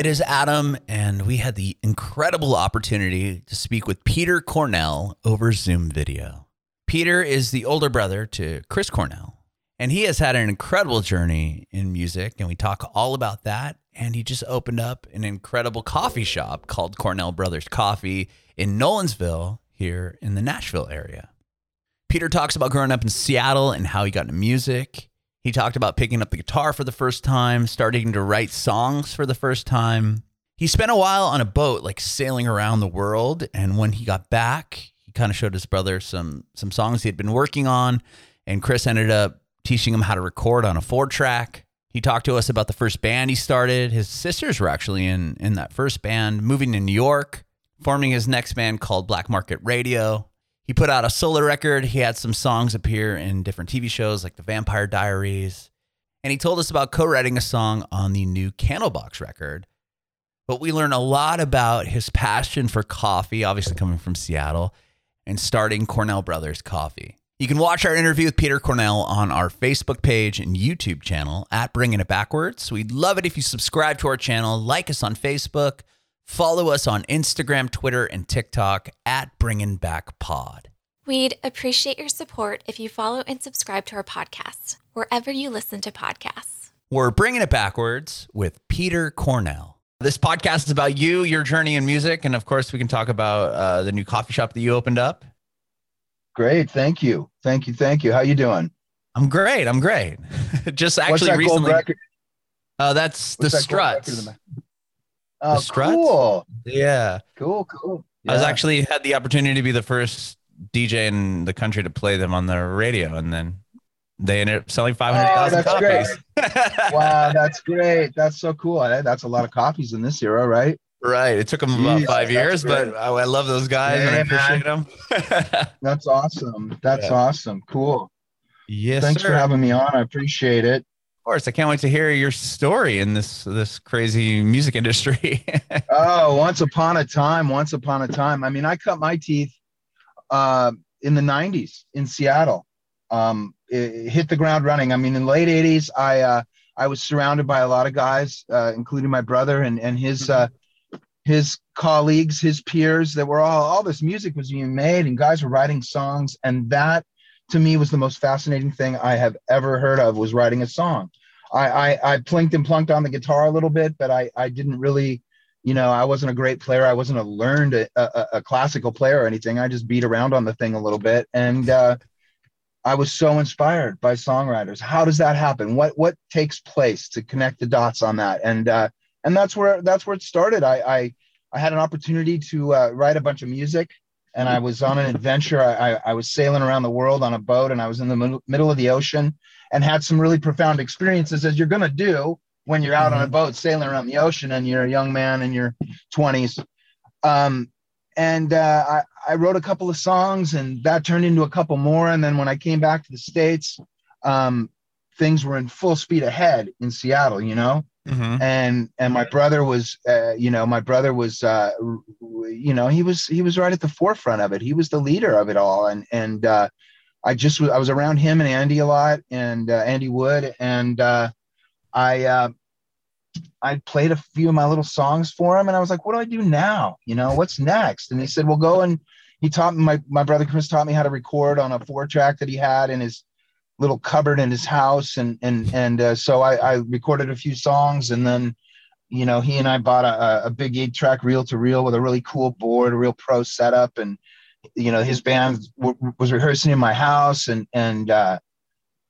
It is Adam, and we had the incredible opportunity to speak with Peter Cornell over Zoom video. Peter is the older brother to Chris Cornell, and he has had an incredible journey in music, and we talk all about that. And he just opened up an incredible coffee shop called Cornell Brothers Coffee in Nolensville here in the Nashville area. Peter talks about growing up in Seattle and how he got into music. He talked about picking up the guitar for the first time, starting to write songs for the first time. He spent a while on a boat, like sailing around the world. And when he got back, he kind of showed his brother some some songs he had been working on. And Chris ended up teaching him how to record on a four track. He talked to us about the first band he started. His sisters were actually in in that first band, moving to New York, forming his next band called Black Market Radio. He put out a solo record. He had some songs appear in different TV shows like The Vampire Diaries. And he told us about co writing a song on the new Candlebox record. But we learn a lot about his passion for coffee, obviously coming from Seattle, and starting Cornell Brothers Coffee. You can watch our interview with Peter Cornell on our Facebook page and YouTube channel at Bringing It Backwards. We'd love it if you subscribe to our channel, like us on Facebook, Follow us on Instagram, Twitter, and TikTok at Bringing Back Pod. We'd appreciate your support if you follow and subscribe to our podcast wherever you listen to podcasts. We're bringing it backwards with Peter Cornell. This podcast is about you, your journey in music, and of course, we can talk about uh, the new coffee shop that you opened up. Great, thank you, thank you, thank you. How you doing? I'm great. I'm great. Just actually recently. Uh, that's What's the that Struts. Oh, cool. Yeah. Cool, cool. Yeah. I was actually had the opportunity to be the first DJ in the country to play them on the radio, and then they ended up selling 500,000 oh, copies. wow, that's great. That's so cool. That's a lot of copies in this era, right? Right. It took them Jeez, about five years, great. but I, I, love those guys yeah, and I appreciate man. them. that's awesome. That's yeah. awesome. Cool. Yes. Thanks sir. for having me on. I appreciate it course. I can't wait to hear your story in this this crazy music industry. oh, once upon a time, once upon a time. I mean, I cut my teeth uh, in the '90s in Seattle. Um, it, it hit the ground running. I mean, in the late '80s, I uh, I was surrounded by a lot of guys, uh, including my brother and and his uh, his colleagues, his peers. That were all all this music was being made, and guys were writing songs, and that to me was the most fascinating thing I have ever heard of was writing a song. I, I, I plinked and plunked on the guitar a little bit, but I, I didn't really, you know, I wasn't a great player. I wasn't a learned a, a, a classical player or anything. I just beat around on the thing a little bit, and uh, I was so inspired by songwriters. How does that happen? What what takes place to connect the dots on that? And uh, and that's where that's where it started. I I, I had an opportunity to uh, write a bunch of music, and I was on an adventure. I, I, I was sailing around the world on a boat, and I was in the middle of the ocean and had some really profound experiences as you're going to do when you're out mm-hmm. on a mm-hmm. boat sailing around the ocean and you're a young man in your 20s. Um, and uh, I, I, wrote a couple of songs and that turned into a couple more. And then when I came back to the States, um, things were in full speed ahead in Seattle, you know? Mm-hmm. And and my brother was, uh, you know, my brother was, uh, you know, he was he was right at the forefront of it. He was the leader of it all, and and uh, I just was I was around him and Andy a lot and uh, Andy Wood and uh, I uh, I played a few of my little songs for him and I was like, what do I do now? You know, what's next? And he said, well, go and he taught me my my brother Chris taught me how to record on a four track that he had in his little cupboard in his house and and and uh, so I, I recorded a few songs and then you know he and I bought a, a big eight track reel to reel with a really cool board, a real pro setup and you know his band w- was rehearsing in my house and and uh,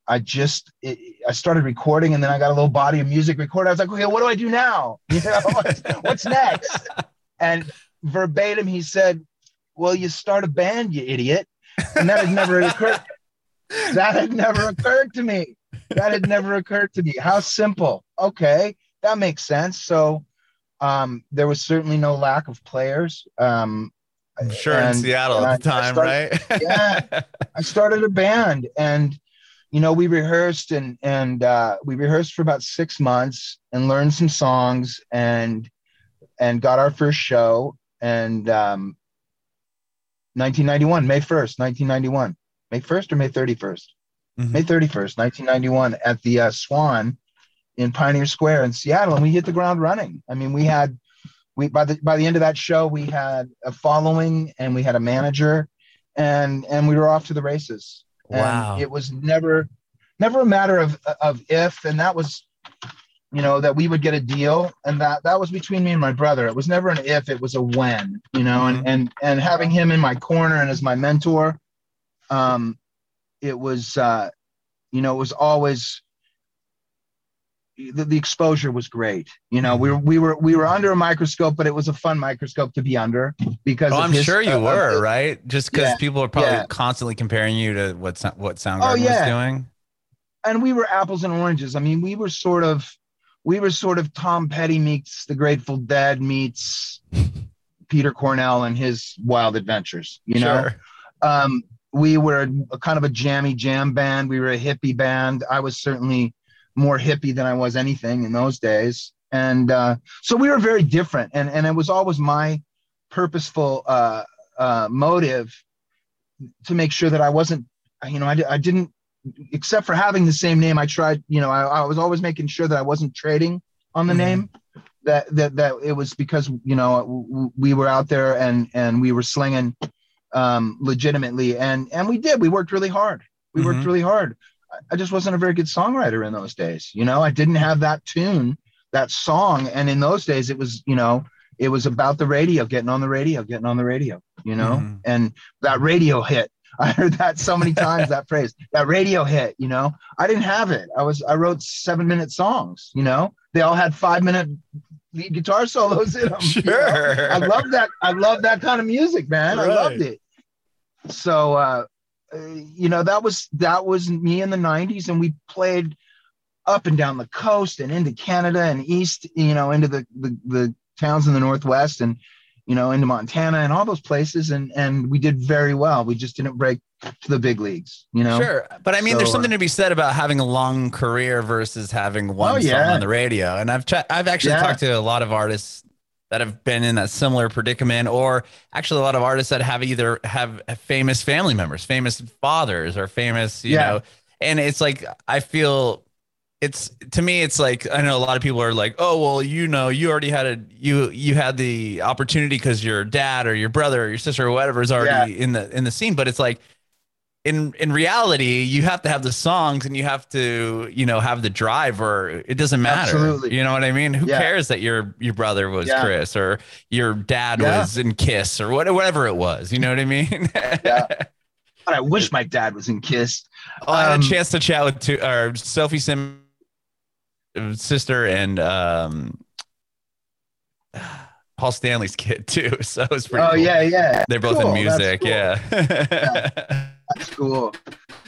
I just it, I started recording and then I got a little body of music recorded. I was like, okay, what do I do now? You know, what's, what's next? And verbatim, he said, "Well, you start a band, you idiot." And that had never occurred. That had never occurred to me. That had never occurred to me. How simple. Okay, that makes sense. So um, there was certainly no lack of players. Um, I'm sure and, in Seattle at the time, started, right? yeah. I started a band and you know, we rehearsed and and uh, we rehearsed for about six months and learned some songs and and got our first show and um, 1991, May 1st, 1991, May 1st or May 31st, mm-hmm. May 31st, 1991, at the uh, Swan in Pioneer Square in Seattle, and we hit the ground running. I mean, we had we by the by the end of that show, we had a following and we had a manager, and and we were off to the races. And Wow. it was never never a matter of of if, and that was you know that we would get a deal and that that was between me and my brother it was never an if it was a when you know Mhm. and and and having him in my corner and as my mentor um it was uh you know it was always the, the exposure was great you know we were we were we were under a microscope but it was a fun microscope to be under because Oh, I'm his- sure you uh, were, his- right? Just because Yeah, people are probably yeah. constantly comparing you to what what Soundgarden Oh, yeah. was doing. and we were apples and oranges. I mean, we were sort of, we were sort of Tom Petty meets the Grateful Dead meets Peter Cornell and his wild adventures. You know, Sure. um, we were a, kind of a jammy jam band. We were a hippie band. I was certainly more hippie than I was anything in those days, and uh, so we were very different. And and it was always my purposeful uh, uh, motive to make sure that I wasn't, you know, I, I didn't except for having the same name, I tried, you know, I, I was always making sure that I wasn't trading on the Mhm. name. That that that it was because you know we were out there and and we were slinging um, legitimately, and and we did. We worked really hard. We worked Mhm. really hard. I- just wasn't a very good songwriter in those days. You know, I didn't have that tune, that song, and in those days it was, you know, it was about the radio, getting on the radio, getting on the radio. You know, Mhm. and that radio hit. I heard that so many times that phrase, that radio hit, you know. I didn't have it. I was I wrote 7-minute songs, you know. They all had 5-minute lead guitar solos in them. you know? Sure. I love that I love that kind of music, man. I loved it. So uh you know, that was that was me in the 90s and we played up and down the coast and into Canada and east, you know, into the the, the towns in the northwest and you know, into Montana and all those places and and we did very well. We just didn't break to the big leagues, you know. Sure, but I mean, there's something uh, to be said about having a long career versus having one Oh, song on the radio. And I've ch- I've actually Yeah. talked to a lot of artists that have been in that similar predicament, or actually a lot of artists that have either have famous family members, famous fathers, or famous, you Yeah. know. And it's like I feel it's to me it's like i know a lot of people are like oh well you know you already had a you you had the opportunity because your dad or your brother or your sister or whatever is already in the in the scene but it's like in in reality you have to have the songs and you have to you know have the drive or it doesn't matter Absolutely. you know what i mean who Yeah. cares that your your brother was Yeah. chris or your dad Yeah. was in kiss or what, whatever it was you know what i mean Yeah. God, I wish my dad was in Kiss. Oh, I had Um, a chance to chat with two, or Sophie Sim sister and um, Paul Stanley's kid too. So it's pretty. Oh cool. yeah, yeah. they're both Cool, in music. cool. Yeah. That's cool.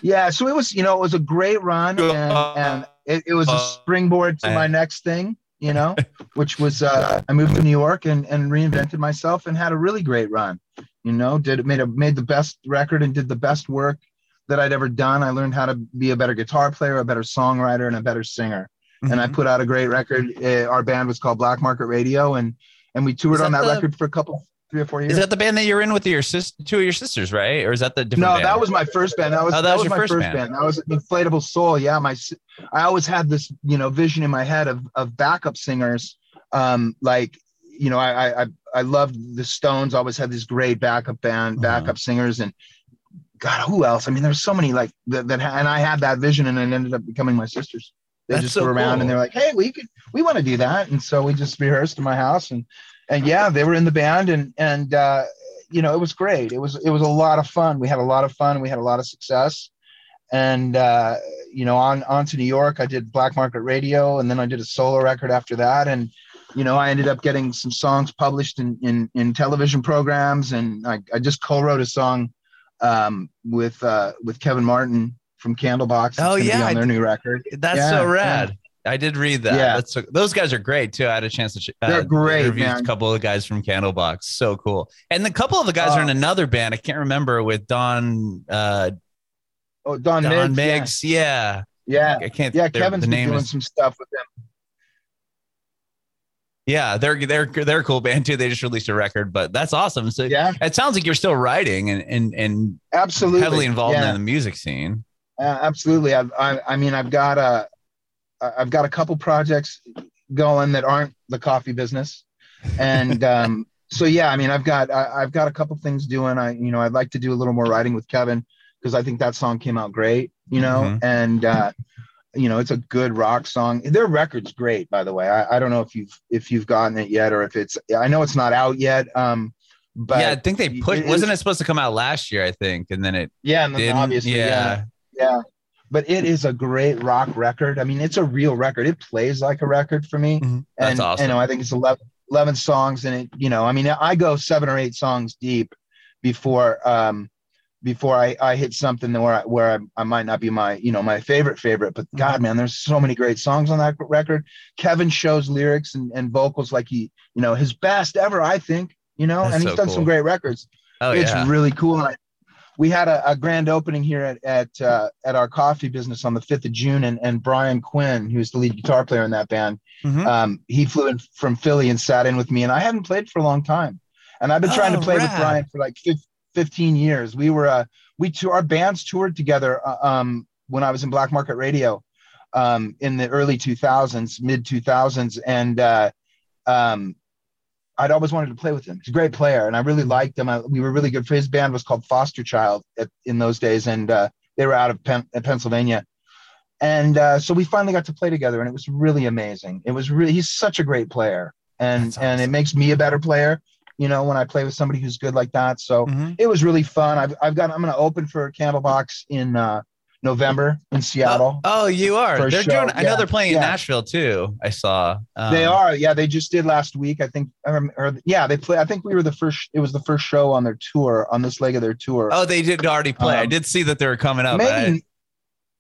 Yeah, so it was, you know, it was a great run, and, and it, it was a springboard to my next thing, you know, which was uh, I moved to New York and and reinvented myself and had a really great run. You know, did made a made the best record and did the best work that I'd ever done. I learned how to be a better guitar player, a better songwriter, and a better singer. And I Mhm. put out a great record. Uh, our band was called Black Market Radio, and and we toured Is on that that the- record for a couple, three or four years. Is that the band that you're in with your sis, two of your sisters, right? Or is that the different? No, band? that was my first band. That was, Oh, that was, your my first band. band. That was Inflatable Soule. Yeah, my I always had this, you know, vision in my head of of backup singers. Um, like, you know, I I I- loved the Stones. Always had this great backup band, Uh-huh. backup singers, and God, who else? I mean, there's so many like that. that and I had that vision, and it ended up becoming my sisters. They That's just so were around, cool. and they're like, "Hey, we could, we want to do that," and so we just rehearsed in my house, and and yeah, they were in the band, and and uh, you know, it was great. It was it was a lot of fun. We had a lot of fun. We had a lot of success, and uh, you know, on on to New York. I did Black Market Radio, and then I did a solo record after that, and you know, I ended up getting some songs published in in, in television programs, and I, I just co-wrote a song um, with uh, with Kevin Martin from Candlebox. It's Oh, yeah, on their new record. That's Yeah, so rad. I did read that. Yeah. That's those guys are great too. I had a chance to uh, They're great, interview man. a couple of the guys from Candlebox. So cool. And a couple of the guys are in Oh. another band. I can't remember with Don uh, Oh, Don, Don Miggs. yeah. Miggs. Yeah. Yeah, I can't. yeah. Kevin's the been name doing is some stuff with them. Yeah, they're they're they're a cool band too. They just released a record, but that's awesome. So Yeah, it sounds like you're still writing and and, and absolutely. heavily involved yeah. in the music scene. Uh, absolutely. I've, I, I mean, I've got a, I've got a couple projects going that aren't the coffee business, and um, so yeah, I mean, I've got I, I've got a couple things doing. I you know I'd like to do a little more writing with Kevin because I think that song came out great. You know, Mhm. and uh, you know it's a good rock song. Their record's great, by the way. I, I don't know if you've if you've gotten it yet or if it's I know it's not out yet. Um, but yeah, I think they put. it wasn't it supposed to come out last year? I think, and then it yeah, and then didn't. obviously yeah. yeah. yeah but it is a great rock record i mean it's a real record it plays like a record for me Mhm. That's and awesome. you know i think it's 11, 11 songs and it you know i mean i go seven or eight songs deep before um before i i hit something where I, where I, I might not be my you know my favorite favorite but god Mm-hmm. man there's so many great songs on that record kevin shows lyrics and, and vocals like he you know his best ever i think you know That's and he's so done cool. some great records Oh it's yeah. really cool. And I, we had a, a grand opening here at at uh, at our coffee business on the fifth of June, and and Brian Quinn, who's the lead guitar player in that band, Mhm. um, he flew in from Philly and sat in with me, and I hadn't played for a long time, and I've been trying to Oh, play with. Brian for like fifteen years. We were uh, we tour, our bands toured together uh, um, when I was in Black Market Radio um, in the early two thousands, mid two thousands, and uh, um, I'd always wanted to play with him. He's a great player, and I really liked him. I, we were really good. His band was called Foster Child at, in those days, and uh, they were out of Pen- uh, Pennsylvania. And uh, so we finally got to play together, and it was really amazing. It was really he's such a great player, and That's and it makes me a better player. You know, when I play with somebody who's good like that. So Mhm. it was really fun. I've I've got I'm going to open for Candlebox in uh, November in Seattle. Oh, oh, you are. They're show, doing. I know they're playing in. Nashville too. I saw. Um, they are, yeah. They just did last week, I think. Or, or yeah, they play. I think we were the first. It was the first show on their tour, on this leg of their tour. Oh, they did already play. I Um, did see that they were coming up. Maybe,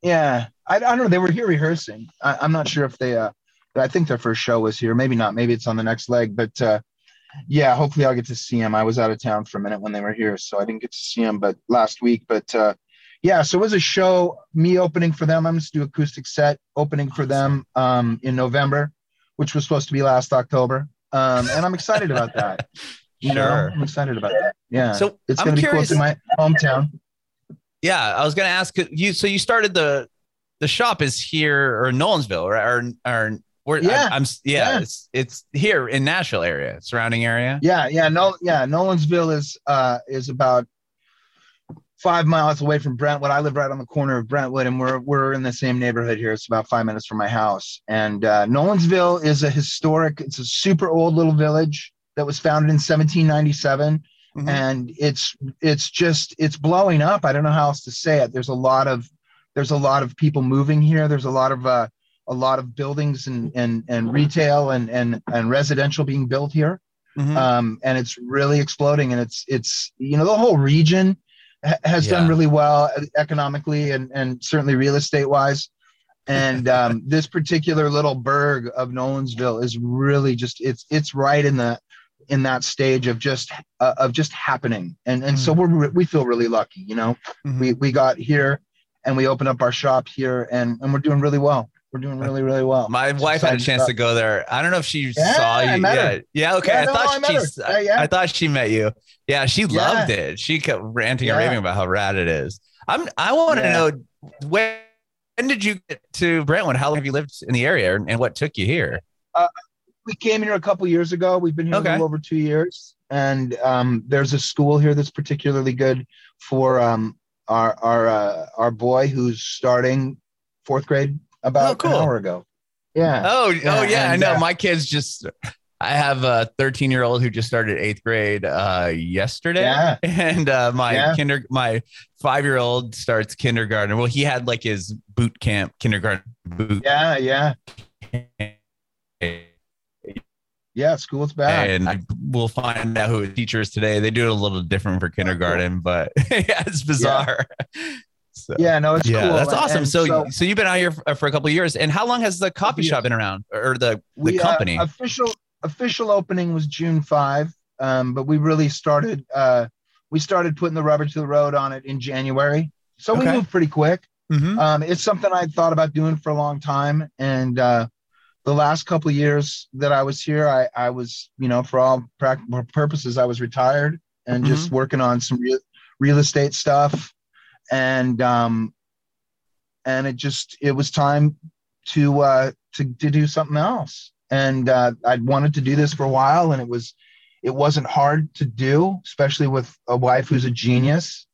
yeah. I, I don't know. They were here rehearsing. I, I'm not sure if they. uh I think their first show was here. Maybe not. Maybe it's on the next leg. But uh yeah, hopefully I'll get to see them. I was out of town for a minute when they were here, so I didn't get to see them. But last week, but uh yeah, so it was a show. Me opening for them. I'm just do acoustic set opening for them um in November, which was supposed to be last October. Um, and I'm excited about that. You know, Sure. I'm excited about that. Yeah. So it's I'm gonna be curious. close to my hometown. Yeah, I was going to ask you. So you started the the shop is here or in Nolensville or or, where? Yeah. I'm, I'm yeah, Yeah. It's it's here in Nashville area, surrounding area. Yeah, yeah, no, yeah. Nolensville is uh is about five miles away from Brentwood. I live right on the corner of Brentwood, and we're we're in the same neighborhood here. It's about five minutes from my house. And uh, Nolensville is a historic. It's a super old little village that was founded in 1797, Mhm. and it's it's just it's blowing up. I don't know how else to say it. There's a lot of there's a lot of people moving here. There's a lot of uh, a lot of buildings and and and retail and and and residential being built here Mhm. um, and it's really exploding. And it's it's you know the whole region ha- has done really well economically and and certainly real estate wise. And um, this particular little burg of Nolensville is really just it's it's right in the in that stage of just uh, of just happening. And and so we're we feel really lucky. You know, Mhm. we we got here and we opened up our shop here and and we're doing really well. We're doing really really well. My wife had a chance to go there. I don't know if she Yeah, saw you. I met yeah, her. yeah. Okay, Yeah, I no, thought I her. she's. Yeah. I thought she met you. Yeah, she loved it. She kept ranting and raving about how rad it is. I'm. I want to know when. When did you get to Brentwood? How long have you lived in the area, and what took you here? we came here a couple years ago. We've been here Okay. a little over two years, and um, there's a school here that's particularly good for um, our our uh, our boy who's starting fourth grade about Oh, cool. an hour ago. Yeah, Oh, Yeah, oh yeah, I know. uh, My kids just. I have a 13 year old who just started eighth grade uh, yesterday, Yeah. and uh, my Yeah. kinder my five year old starts kindergarten. Well, he had like his boot camp kindergarten boot yeah, yeah, camp. yeah. School's back. and I, we'll find out who his teacher is today. They do it a little different for kindergarten, but yeah, it's bizarre. So, yeah, no, it's yeah, cool. that's awesome. and So, so, you've been out here for, for a couple of years, and how long has the coffee years. shop been around, or the the we, uh, company? official official opening was June five, um, but we really started uh, we started putting the rubber to the road on it in January. So we moved pretty quick. Mhm. Um, it's something I'd thought about doing for a long time, and uh, the last couple of years that I was here, I, I was, you know, for all practical purposes, I was retired and just working on some real real estate stuff, and um, and it just it was time to uh, to to do something else. And uh, I'd wanted to do this for a while, and it was it wasn't hard to do, especially with a wife who's a genius.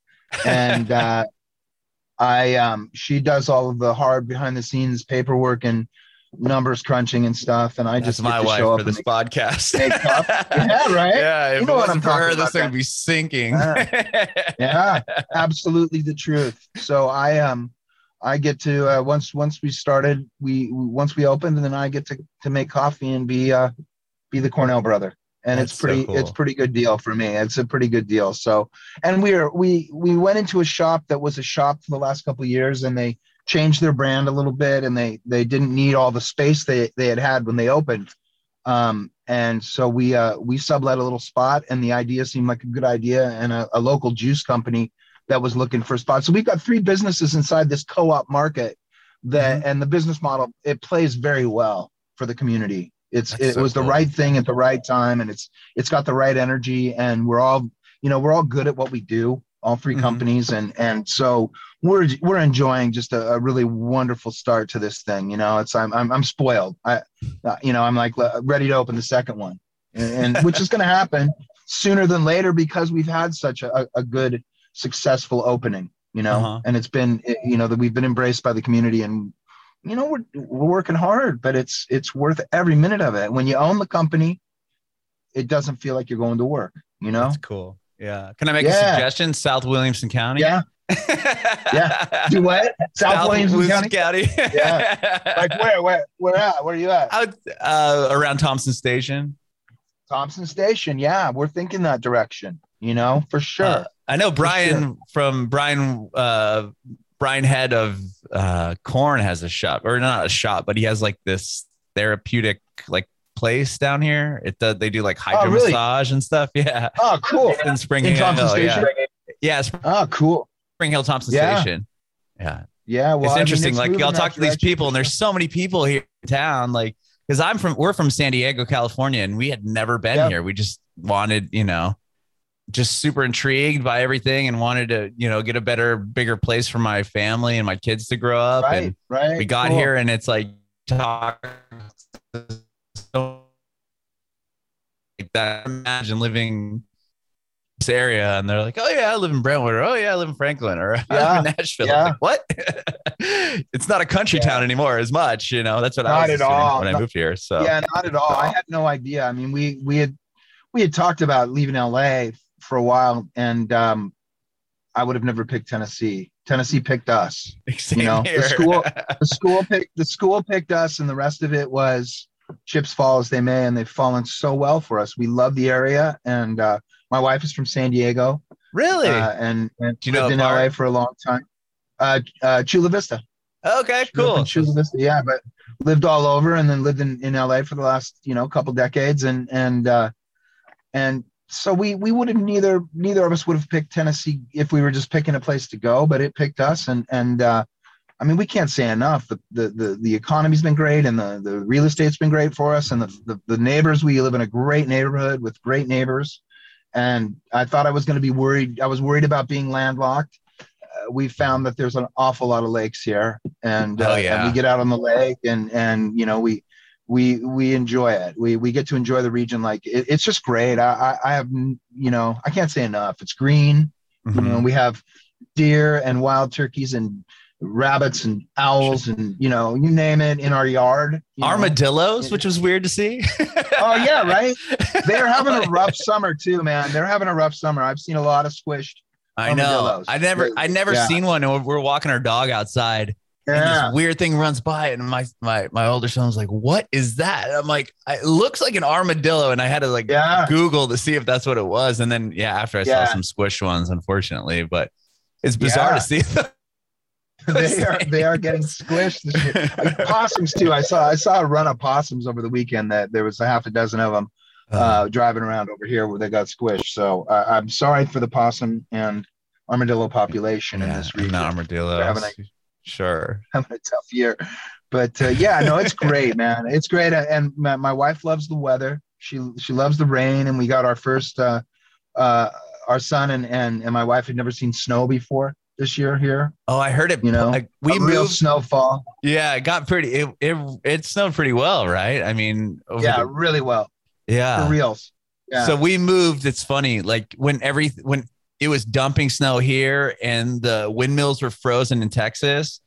And uh, I um, she does all of the hard behind the scenes paperwork and numbers crunching and stuff. And I That's just my get to wife show up for this podcast. Yeah, right? Yeah, if You know it what I'm for her, this thing would be sinking. yeah absolutely the truth so i um i get to uh, once once we started we once we opened and then i get to to make coffee and be uh be the cornell brother and That's it's so pretty cool. it's pretty good deal for me it's a pretty good deal so and we're we we went into a shop that was a shop for the last couple of years and they changed their brand a little bit and they they didn't need all the space they they had had when they opened um, and so we uh, we sublet a little spot, and the idea seemed like a good idea, and a, a local juice company that was looking for a spot. So we've got three businesses inside this co-op market that, Mm-hmm. and the business model it plays very well for the community. It's That's it so was cool. the right thing at the right time, and it's it's got the right energy, and we're all you know we're all good at what we do, all 3 Mhm. companies, and and so we're we're enjoying just a, a really wonderful start to this thing. You know, it's I'm I'm, I'm spoiled. I uh, you know, I'm like ready to open the second one, and, and which is going to happen sooner than later because we've had such a, a good, successful opening. You know, Uh-huh. and it's been you know that we've been embraced by the community, and you know we're we're working hard, but it's it's worth every minute of it. When you own the company, it doesn't feel like you're going to work. You know, That's cool. Yeah. Can I make a suggestion? South Williamson County. yeah, yeah. do what? South, Williamson County. County. Yeah. Like where where where at? Where are you at? Out, uh, around Thompson Station. Thompson Station. Yeah, we're thinking that direction. You know, for sure. Uh, I know Brian sure. from Brian uh Brian Head of uh Korn has a shop or not a shop, but he has like this therapeutic like place down here. It does they do like hydro Oh, really? massage and stuff. Yeah. oh, cool. In Spring In Hill. Thompson Station. Yeah. yeah, Spring Oh, cool. Hill Thompson Yeah. Station. Yeah. Yeah, well, it's I mean, interesting. like y'all talk to these people, and there's so many people here in town. Like, because I'm from, we're from San Diego, California, and we had never been Yep. here. We just wanted, you know, just super intrigued by everything, and wanted to, you know, get a better, bigger place for my family and my kids to grow up. right, And right. we got cool. here, and it's like talk. Like that. Imagine living this area, and they're like, "Oh yeah, I live in Brentwood," or "Oh yeah, I live in Franklin," or "I live in Nashville." yeah. Like, what? it's not a country Yeah. town anymore as much, you know. That's what I was at all. when I moved here. So Yeah, not at all. I had no idea. I mean, we we had we had talked about leaving LA for a while, and um, I would have never picked Tennessee. Tennessee picked us. Same you know, the school- The school picked the school picked us, and the rest of it was chips fall as they may, and they've fallen so well for us. We love the area, and uh, my wife is from San Diego, really? uh, and, and Do you know lived in what LA for a long time. Uh, uh, Chula Vista. okay, cool. Chula Vista, yeah, but lived all over and then lived in, in LA for the last, you know, couple decades. And, and, uh, and so we, we would have neither, neither of us would have picked Tennessee if we were just picking a place to go, but it picked us. And, and, uh, I mean, we can't say enough. The, the, the, the economy's been great and the, the real estate's been great for us. And the, the, the neighbors, we live in a great neighborhood with great neighbors. And I thought I was going to be worried. I was worried about being landlocked. Uh, we found that there's an awful lot of lakes here, and, Oh, uh, yeah. and we get out on the lake, and and you know we we we enjoy it. We we get to enjoy the region. Like it, it's just great. I, I I have you know I can't say enough. It's green. You Mhm. know we have deer and wild turkeys and rabbits and owls and you know you name it in our yard. you know. Armadillos, which was weird to see. Oh yeah, right. They're having a rough summer too, man. They're having a rough summer. I've seen a lot of squished. I know. Armadillos. I never, I never Yeah. seen one. And we're- walking our dog outside, and this weird thing runs by, and my my my older son was like, "What is that?" And I'm like, "It looks like an armadillo," and I had to like Yeah. Google to see if that's what it was. And then yeah, after I Yeah. saw some squished ones, unfortunately, but it's bizarre Yeah. to see. them. they are they are getting squished. Like possums too. I saw I saw a run of possums over the weekend that there was a half a dozen of them uh, driving around over here where they got squished. So uh, I'm sorry for the possum and armadillo population in this region. armadillo. Sure. having a tough year. But uh, yeah, no, it's great, man. It's great, and my, my wife loves the weather. She she loves the rain, and we got our first. Uh, uh, our son and, and and my wife had never seen snow before, this year here. Oh, I heard it. You know, like, we real moved. snowfall. Yeah, it got pretty. It it, it snowed pretty well, right? I mean, Yeah, the- really well yeah. for reals. Yeah. So we moved. It's funny, like when every when it was dumping snow here and the windmills were frozen in Texas,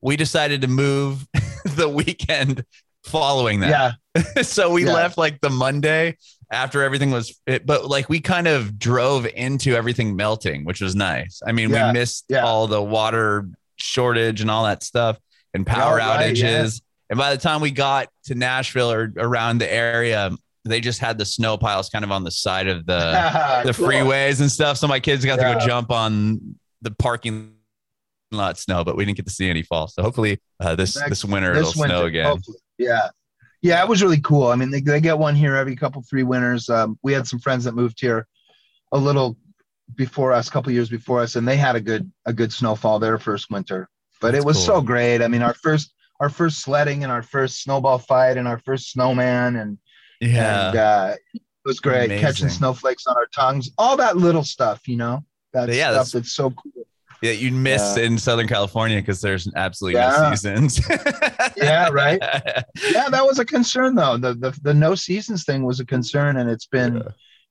we decided to move the weekend following that. yeah, so we Yeah. left like the Monday after everything was, it, but like we kind of drove into everything melting, which was nice. I mean, Yeah. we missed Yeah. all the water shortage and all that stuff and power Yeah, right, outages. And by the time we got to Nashville or around the area, they just had the snow piles kind of on the side of the the Cool. freeways and stuff. So my kids got to go jump on the parking lot snow, but we didn't get to see any fall. So hopefully uh, this Next- this winter This it'll winter, snow again. hopefully. Yeah. Yeah, it was really cool. I mean, they, they get one here every couple, three winters. Um, we had some friends that moved here a little before us, a couple years before us, and they had a good a good snowfall their first winter. But That's it was cool. so great. I mean, our first our first sledding and our first snowball fight and our first snowman and Yeah. and uh, it was great Amazing. catching snowflakes on our tongues, all that little stuff, you know. That Yeah, stuff that's- that's so cool. Yeah, you'd miss Yeah. in Southern California because there's absolutely no seasons. Yeah, right. yeah, that was a concern though. The, the the no seasons thing was a concern, and it's been, Yeah.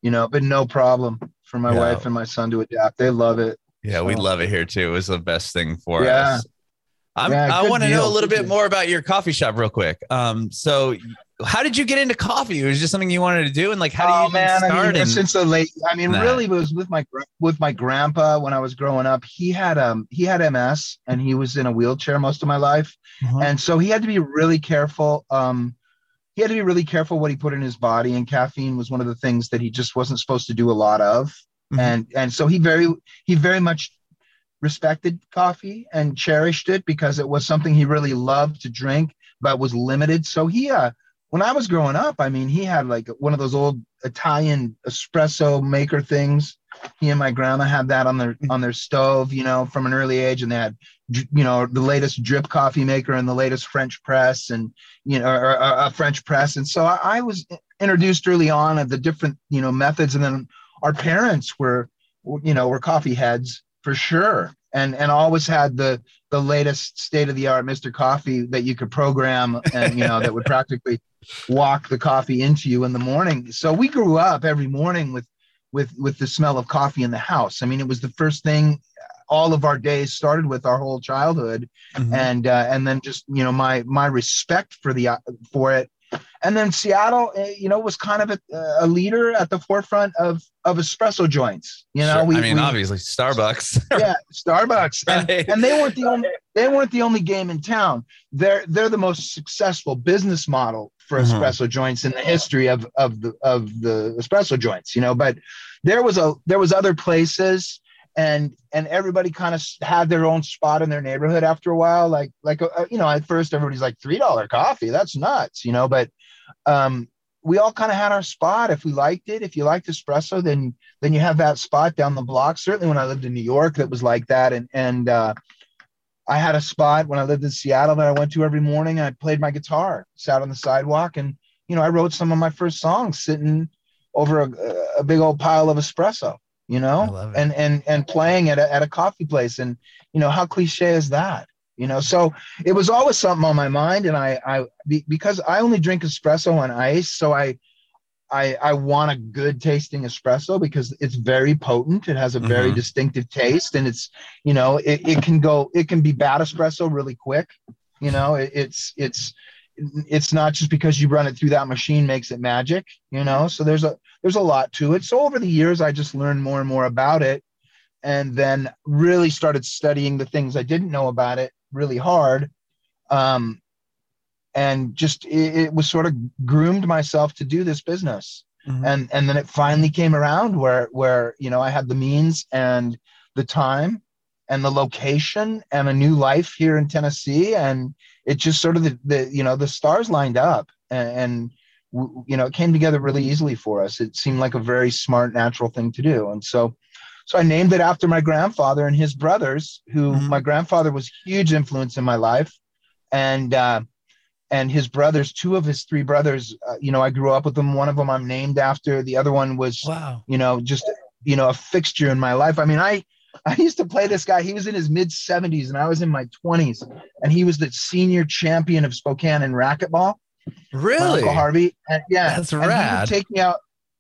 you know, been no problem for my Yeah. wife and my son to adapt. They love it. Yeah, we love it here too. It was the best thing for Yeah. us. I'm, Yeah, I want to know a little bit more about your coffee shop, real quick. Um, so how did you get into coffee? It was just something you wanted to do, and like, how do you oh man, I start? mean, and- since the late, I mean, Nah. really, it was with my with my grandpa when I was growing up. He had um he had MS and he was in a wheelchair most of my life, Uh-huh. and so he had to be really careful. Um, he had to be really careful what he put in his body, and caffeine was one of the things that he just wasn't supposed to do a lot of. Mhm. and and so he very he very much respected coffee and cherished it because it was something he really loved to drink but was limited so he uh when i was growing up i mean he had like one of those old italian espresso maker things. He and my grandma had that on their on their stove you know from an early age and they had you know the latest drip coffee maker and the latest french press and you know a uh, french press. And so I, I was introduced early on of the different you know methods. And then our parents were you know were coffee heads for sure. And and always had the the latest state of the art mr coffee that you could program and you know that would practically walk the coffee into you in the morning. So we grew up every morning with with with the smell of coffee in the house. I mean it was the first thing all of our days started with our whole childhood. Mhm. and uh, and then just you know my my respect for the for it and then Seattle eh, you know was kind of a, a leader at the forefront of of espresso joints you know Sure. we, I mean, we- obviously Starbucks. yeah Starbucks and, Right. and they weren't the only they weren't the only game in town they're they're the most successful business model for Mhm. espresso joints in the history of of the of the espresso joints you know but there was a there was other places and and everybody kind of had their own spot in their neighborhood after a while like like uh, you know at first everybody's like three dollar coffee that's nuts you know but um we all kind of had our spot. If we liked it if you liked espresso then then you have that spot down the block. Certainly when i lived in new york that was like that. And and uh i had a spot when i lived in seattle that i went to every morning. I played my guitar sat on the sidewalk and you know i wrote some of my first songs sitting over a, a big old pile of espresso you know? It. and and and playing at a, at a coffee place. And you know how cliche is that you know? So it was always something on my mind and i i because i only drink espresso on ice so i i i want a good tasting espresso because it's very potent. It has a very Mhm. distinctive taste and it's you know it, it can go it can be bad espresso really quick you know? It, it's it's it's not just because you run it through that machine makes it magic you know? So there's a there's a lot to it. So over the years i just learned more and more about it and then really started studying the things i didn't know about it really hard um, and just it, it was sort of groomed myself to do this business. Mhm. and and then it finally came around where where you know i had the means and the time and the location and a new life here in tennessee. And it just sort of the, the you know the stars lined up and, and you know it came together really easily for us. It seemed like a very smart natural thing to do. And so so i named it after my grandfather and his brothers who Mhm. my grandfather was huge influence in my life and uh and his brothers two of his three brothers uh, you know i grew up with them one of them i'm named after the other one was wow. you know just you know a fixture in my life i mean i I used to play this guy. He was in his mid 70s and I was in my 20s, and he was the senior champion of Spokane in racquetball. my Really? Uncle Harvey. And yeah, That's and he would rad. take me out.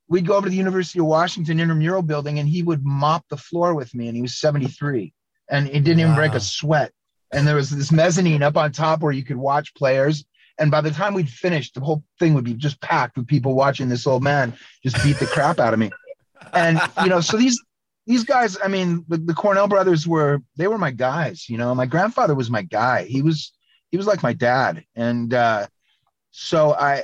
We'd go over to the University of Washington intramural building, and he would mop the floor with me. And he was 73, and it didn't even break a sweat. And there was this mezzanine up on top where you could watch players. And by the time we'd finished, the whole thing would be just packed with people watching this old man just beat the crap out of me. And you know, so these these guys, I mean, the, the Cornell brothers were they were my guys. You know, my grandfather was my guy. He was he was like my dad, and uh, so I,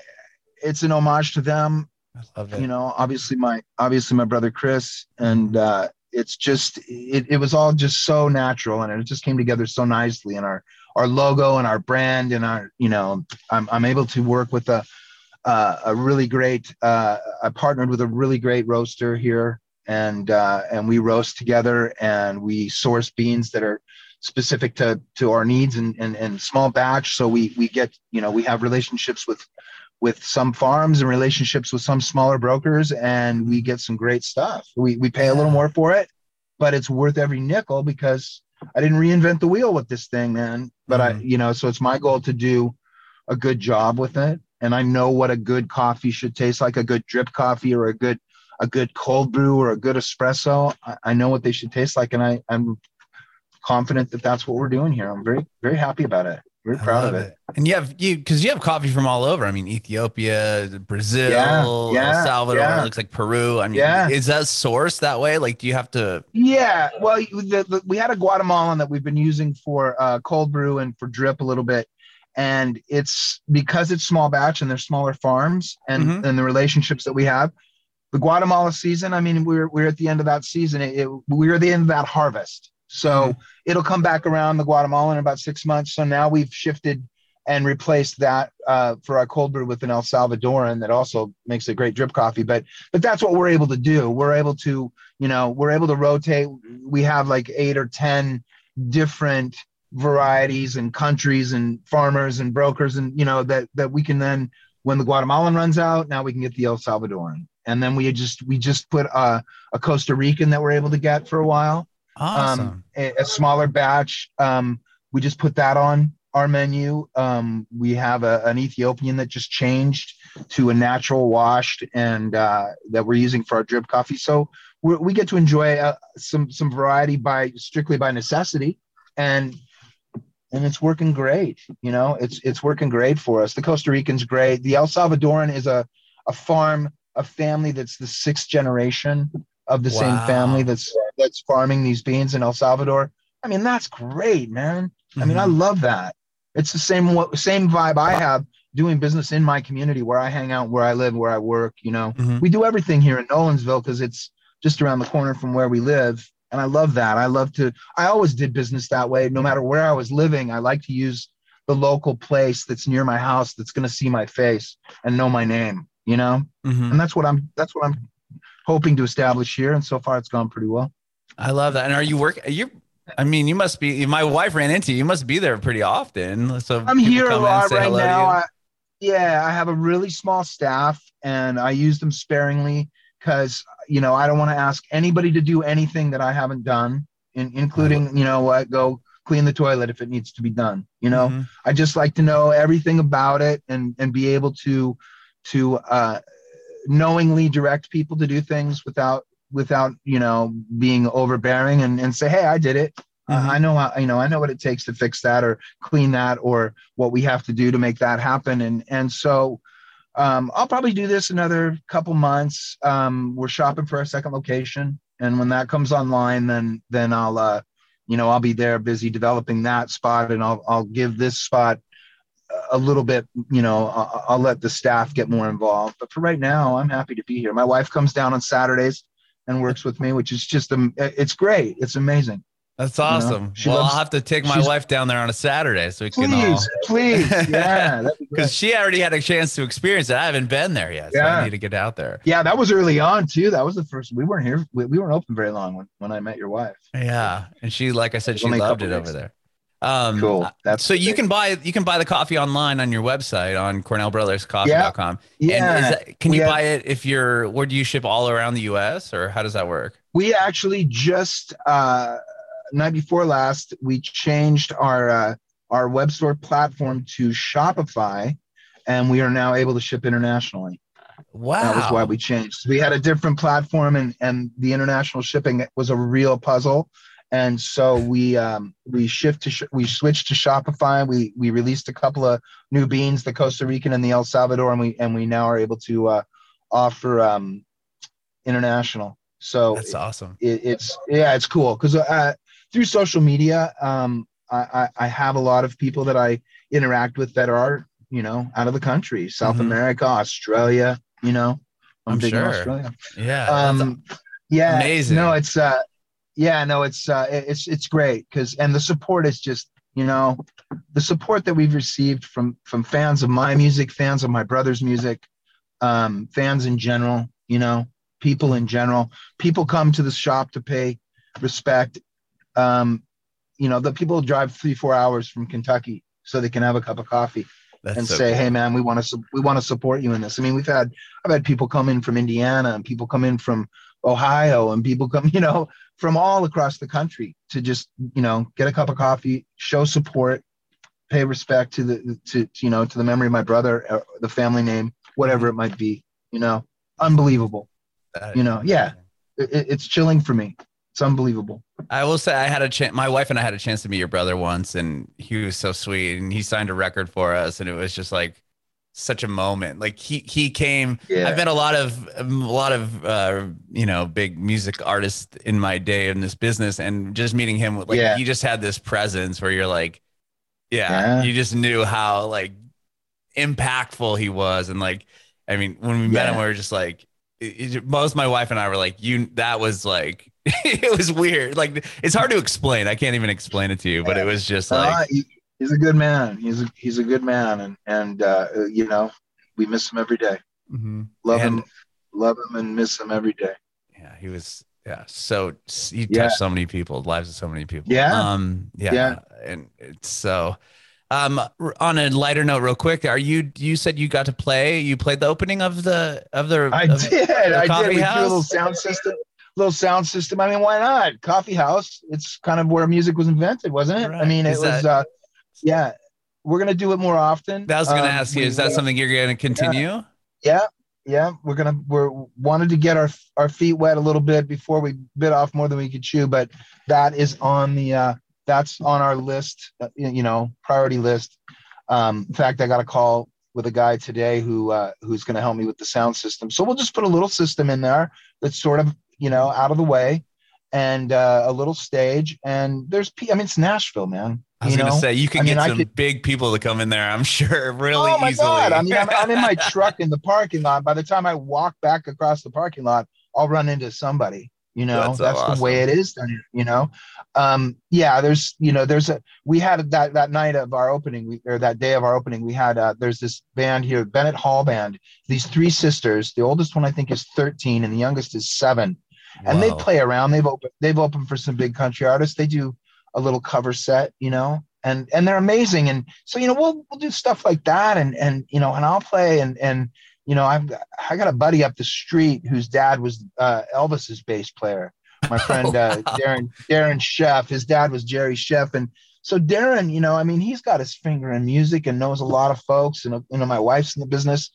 it's an homage to them. Love it. You know, obviously my obviously my brother Chris, and uh, it's just it, it was all just so natural, and it just came together so nicely, and our our logo and our brand and our you know I'm I'm able to work with a uh, a really great uh, I partnered with a really great roaster here and uh, and we roast together and we source beans that are specific to to our needs and and, and small batch so we we get you know we have relationships with with some farms and relationships with some smaller brokers and we get some great stuff we we pay a little more for it but it's worth every nickel because I didn't reinvent the wheel with this thing man but I Mhm. you know so it's my goal to do a good job with it and I know what a good coffee should taste like a good drip coffee or a good a good cold brew or a good espresso. I, I know what they should taste like, and I, I'm confident that that's what we're doing here. I'm very very happy about it. Very I proud of love it. And you have you because you have coffee from all over. I mean, Ethiopia, Brazil, Yeah, El Salvador. yeah. It looks like Peru. I mean, Yeah. is that sourced that way? Like, do you have to? Yeah, well, the, the, we had a Guatemalan that we've been using for uh, cold brew and for drip a little bit, and it's because it's small batch and they're smaller farms and Mhm. and the relationships that we have. The Guatemala season, I mean, we're we're at the end of that season. It, it, we're at the end of that harvest, so it'll come back around the Guatemala in about six months. So now we've shifted and replaced that uh, for our cold brew with an El Salvadoran that also makes a great drip coffee. But but that's what we're able to do. We're able to you know we're able to rotate. We have like eight or ten different varieties and countries and farmers and brokers and you know that that we can then when the Guatemalan runs out, now we can get the El Salvadoran. And then we just we just put a, a Costa Rican that we're able to get for a while Awesome. um, a, a smaller batch. Um, we just put that on our menu. Um, we have a, an Ethiopian that just changed to a natural washed and uh, that we're using for our drip coffee. So we're, we get to enjoy uh, some some variety by strictly by necessity, and and it's working great. You know, it's it's working great for us. The Costa Rican's great. The El Salvadoran is a a farm, a family that's the sixth generation of the same family that's that's farming these beans in El Salvador. I mean, that's great, man. I mean, I Mhm. love that. It's the same what same vibe I have doing business in my community where I hang out, where I live, where I work. You know, Mhm. we do everything here in Nolensville because it's just around the corner from where we live. And I love that. I love to, I always did business that way. No matter where I was living, I like to use the local place that's near my house that's going to see my face and know my name, you know? Mhm. And that's what I'm, that's what I'm hoping to establish here. And so far it's gone pretty well. I love that. And are you work? You, I mean, you must be. My wife ran into you. You must be there pretty often. So I'm here a come in and lot right now. I, yeah, I have a really small staff and I use them sparingly because you know I don't want to ask anybody to do anything that I haven't done, in, including you know what go clean the toilet if it needs to be done. You know, Mhm. I just like to know everything about it and and be able to to uh, knowingly direct people to do things without without you know being overbearing and, and say hey I did it. Uh, Mhm. I know I, you know I know what it takes to fix that or clean that or what we have to do to make that happen and and so um, I'll probably do this another couple months. Um, we're shopping for a second location, and when that comes online, then then I'll uh, you know I'll be there busy developing that spot, and I'll I'll give this spot a little bit. You know I'll, I'll let the staff get more involved. But for right now, I'm happy to be here. My wife comes down on Saturdays and works with me, which is just um, it's great. It's amazing. That's know, awesome. she well, loves- I'll have to take my wife down there on a Saturday so we can all. Please, please, yeah, that'd be great. Because she already had a chance to experience it. I haven't been there yet, so I Yeah. need to get out there. Yeah, that was early on too. That was the first. We weren't here. We, we weren't open very long when, when I met your wife. Yeah, and she, like I said, she loved it over there. Um, Cool. That's so you can buy you can buy the coffee online on your website on cornellbrotherscoffee.com. yeah. And is that, can you buy it if you're where do you ship all around the US or how does that work? we actually just uh night before last we changed our uh our web store platform to shopify and we are now able to ship internationally Wow. that was why we changed we had a different platform and and the international shipping was a real puzzle and so we um we shift to sh- we switched to shopify we we released a couple of new beans the costa rican and the el salvador and we and we now are able to uh offer um international so That's awesome. it, it's yeah it's cool because uh, through social media um I, I i have a lot of people that i interact with that are you know out of the country south Mhm. america australia you know I'm big in sure. australia Yeah. um yeah amazing. no it's uh yeah no it's uh it's it's great because and the support is just you know the support that we've received from from fans of my music fans of my brother's music um fans in general you know people in general people come to the shop to pay respect um you know the people drive three four hours from kentucky so they can have a cup of coffee that's and so say, cool. "Hey, man, we want to we want to support you in this." I mean, we've had I've had people come in from Indiana and people come in from Ohio and people come, you know, from all across the country to just you know get a cup of coffee, show support, pay respect to the to you know to the memory of my brother, or the family name, whatever it might be. You know, unbelievable. You know, yeah. It- it's chilling for me. It's unbelievable. I will say I had a chance. My wife and I had a chance to meet your brother once, and he was so sweet, and he signed a record for us, and it was just like such a moment. Like he he came. Yeah. I've met a lot of a lot of uh, you know big music artists in my day in this business, and just meeting him, like Yeah. he just had this presence where you're like, yeah, Yeah. you just knew how like impactful he was, and like, I mean, when we met him, we were just like, most my wife and I were like, you that was like it was weird. Like it's hard to explain. I can't even explain it to you, but it was just Uh, like he- he's a good man. He's a, he's a good man, and and uh, you know we miss him every day. mhm. Love And- him, love him, and miss him every day. yeah, he was yeah, so he touched Yeah. so many people, lives of so many people. Yeah. Um yeah. Yeah. And it's so um on a lighter note real quick, are you you said you got to play, you played the opening of the of the I of- did. I did. We house? a little sound system. Little sound system. I mean, why not? Coffee house. It's kind of where music was invented, wasn't it? I mean, it Is was. that- uh Yeah, we're gonna do it more often. I was gonna Um, ask you, is that something you're gonna continue? Yeah, yeah. We're gonna. We're wanted to get our our feet wet a little bit before we bit off more than we could chew, but that is on the. uh That's on our list. uh, You know, priority list. Um, in fact, I got a call with a guy today who uh, who's going to help me with the sound system. So we'll just put a little system in there that's sort of you know out of the way, and uh, a little stage. And there's, I mean, it's Nashville, man. I was you gonna say you can I get some could- big people to come in there, I'm sure, really oh my easily. god! I mean, I'm, I'm in my truck in the parking lot. By the time I walk back across the parking lot, I'll run into somebody. You know, That's that's, so the way it is. You know, um, yeah. There's, you know, there's a. We had that that night of our opening, we, or that day of our opening, we had. Uh, there's this band here, Bennett Hall Band. These three sisters. The oldest one I think is 13, and the youngest is seven. And they play around. They've opened. They've opened for some big country artists. They do a little cover set, you know, and and they're amazing. And so you know, we'll we'll do stuff like that, and and you know, and I'll play, and and you know, I've got, I got a buddy up the street whose dad was uh, Elvis's bass player. My friend uh. Darren Darren Scheff. His dad was Jerry Scheff, and so Darren, you know, I mean, he's got his finger in music and knows a lot of folks, and you know, my wife's in the business.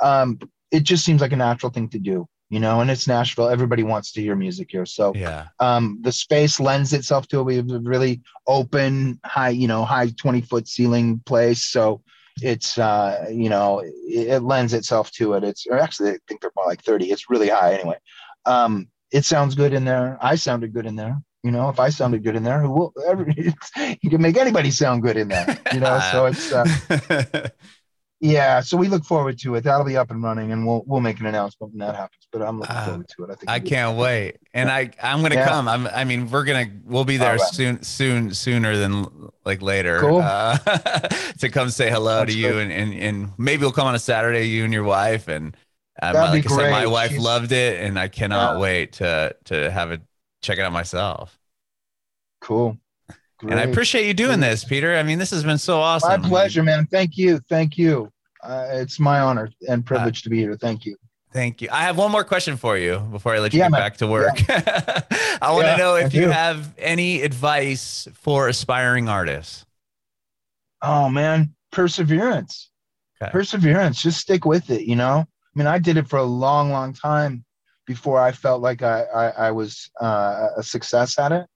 Um, it just seems like a natural thing to do, you know, and it's Nashville. Everybody wants to hear music here, so Yeah. um, the space lends itself to it. We have a really open, high, you know, high 20 foot ceiling place. So it's, uh, you know, it, it lends itself to it. It's, or actually, I think they're more like 30. It's really high anyway. Um, it sounds good in there. I sounded good in there. You know, if I sounded good in there, who will, every, you can make anybody sound good in there, you know? so it's, uh, yeah. So we look forward to it. That'll be up and running and we'll, we'll make an announcement when that happens, but I'm looking Ah, forward to it. I think I can't wait, and I I'm gonna Yeah. come. I'm I mean we're gonna we'll be there right. soon soon sooner than like later Cool. uh, to come say hello That's to you and, and and maybe we'll come on a Saturday you and your wife and um, That'd be like I said my wife She's- loved it and I cannot Yeah. wait to to have it check it out myself. Cool. And I appreciate you doing this, Peter. I mean, this has been so awesome. My pleasure, man. Thank you. Thank you. Uh, it's my honor and privilege uh, to be here. Thank you. Thank you. I have one more question for you before I let you yeah, get man. back to work. Yeah. I want to yeah, know if you have any advice for aspiring artists. Oh man, perseverance. Okay. Perseverance. Just stick with it. You know, I mean, I did it for a long, long time before I felt like I I, I was uh, a success at it.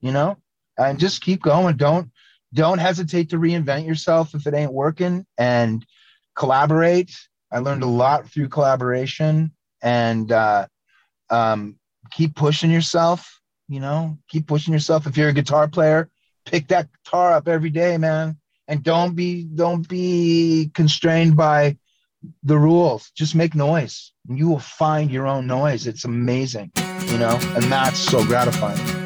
You know, and just keep going. Don't don't hesitate to reinvent yourself if it ain't working, and collaborate I learned a lot through collaboration and uh, um, keep pushing yourself. You know, keep pushing yourself. If you're a guitar player, pick that guitar up every day, man, and don't be don't be constrained by the rules. Just make noise, you will find your own noise. It's amazing, you know, and that's so gratifying.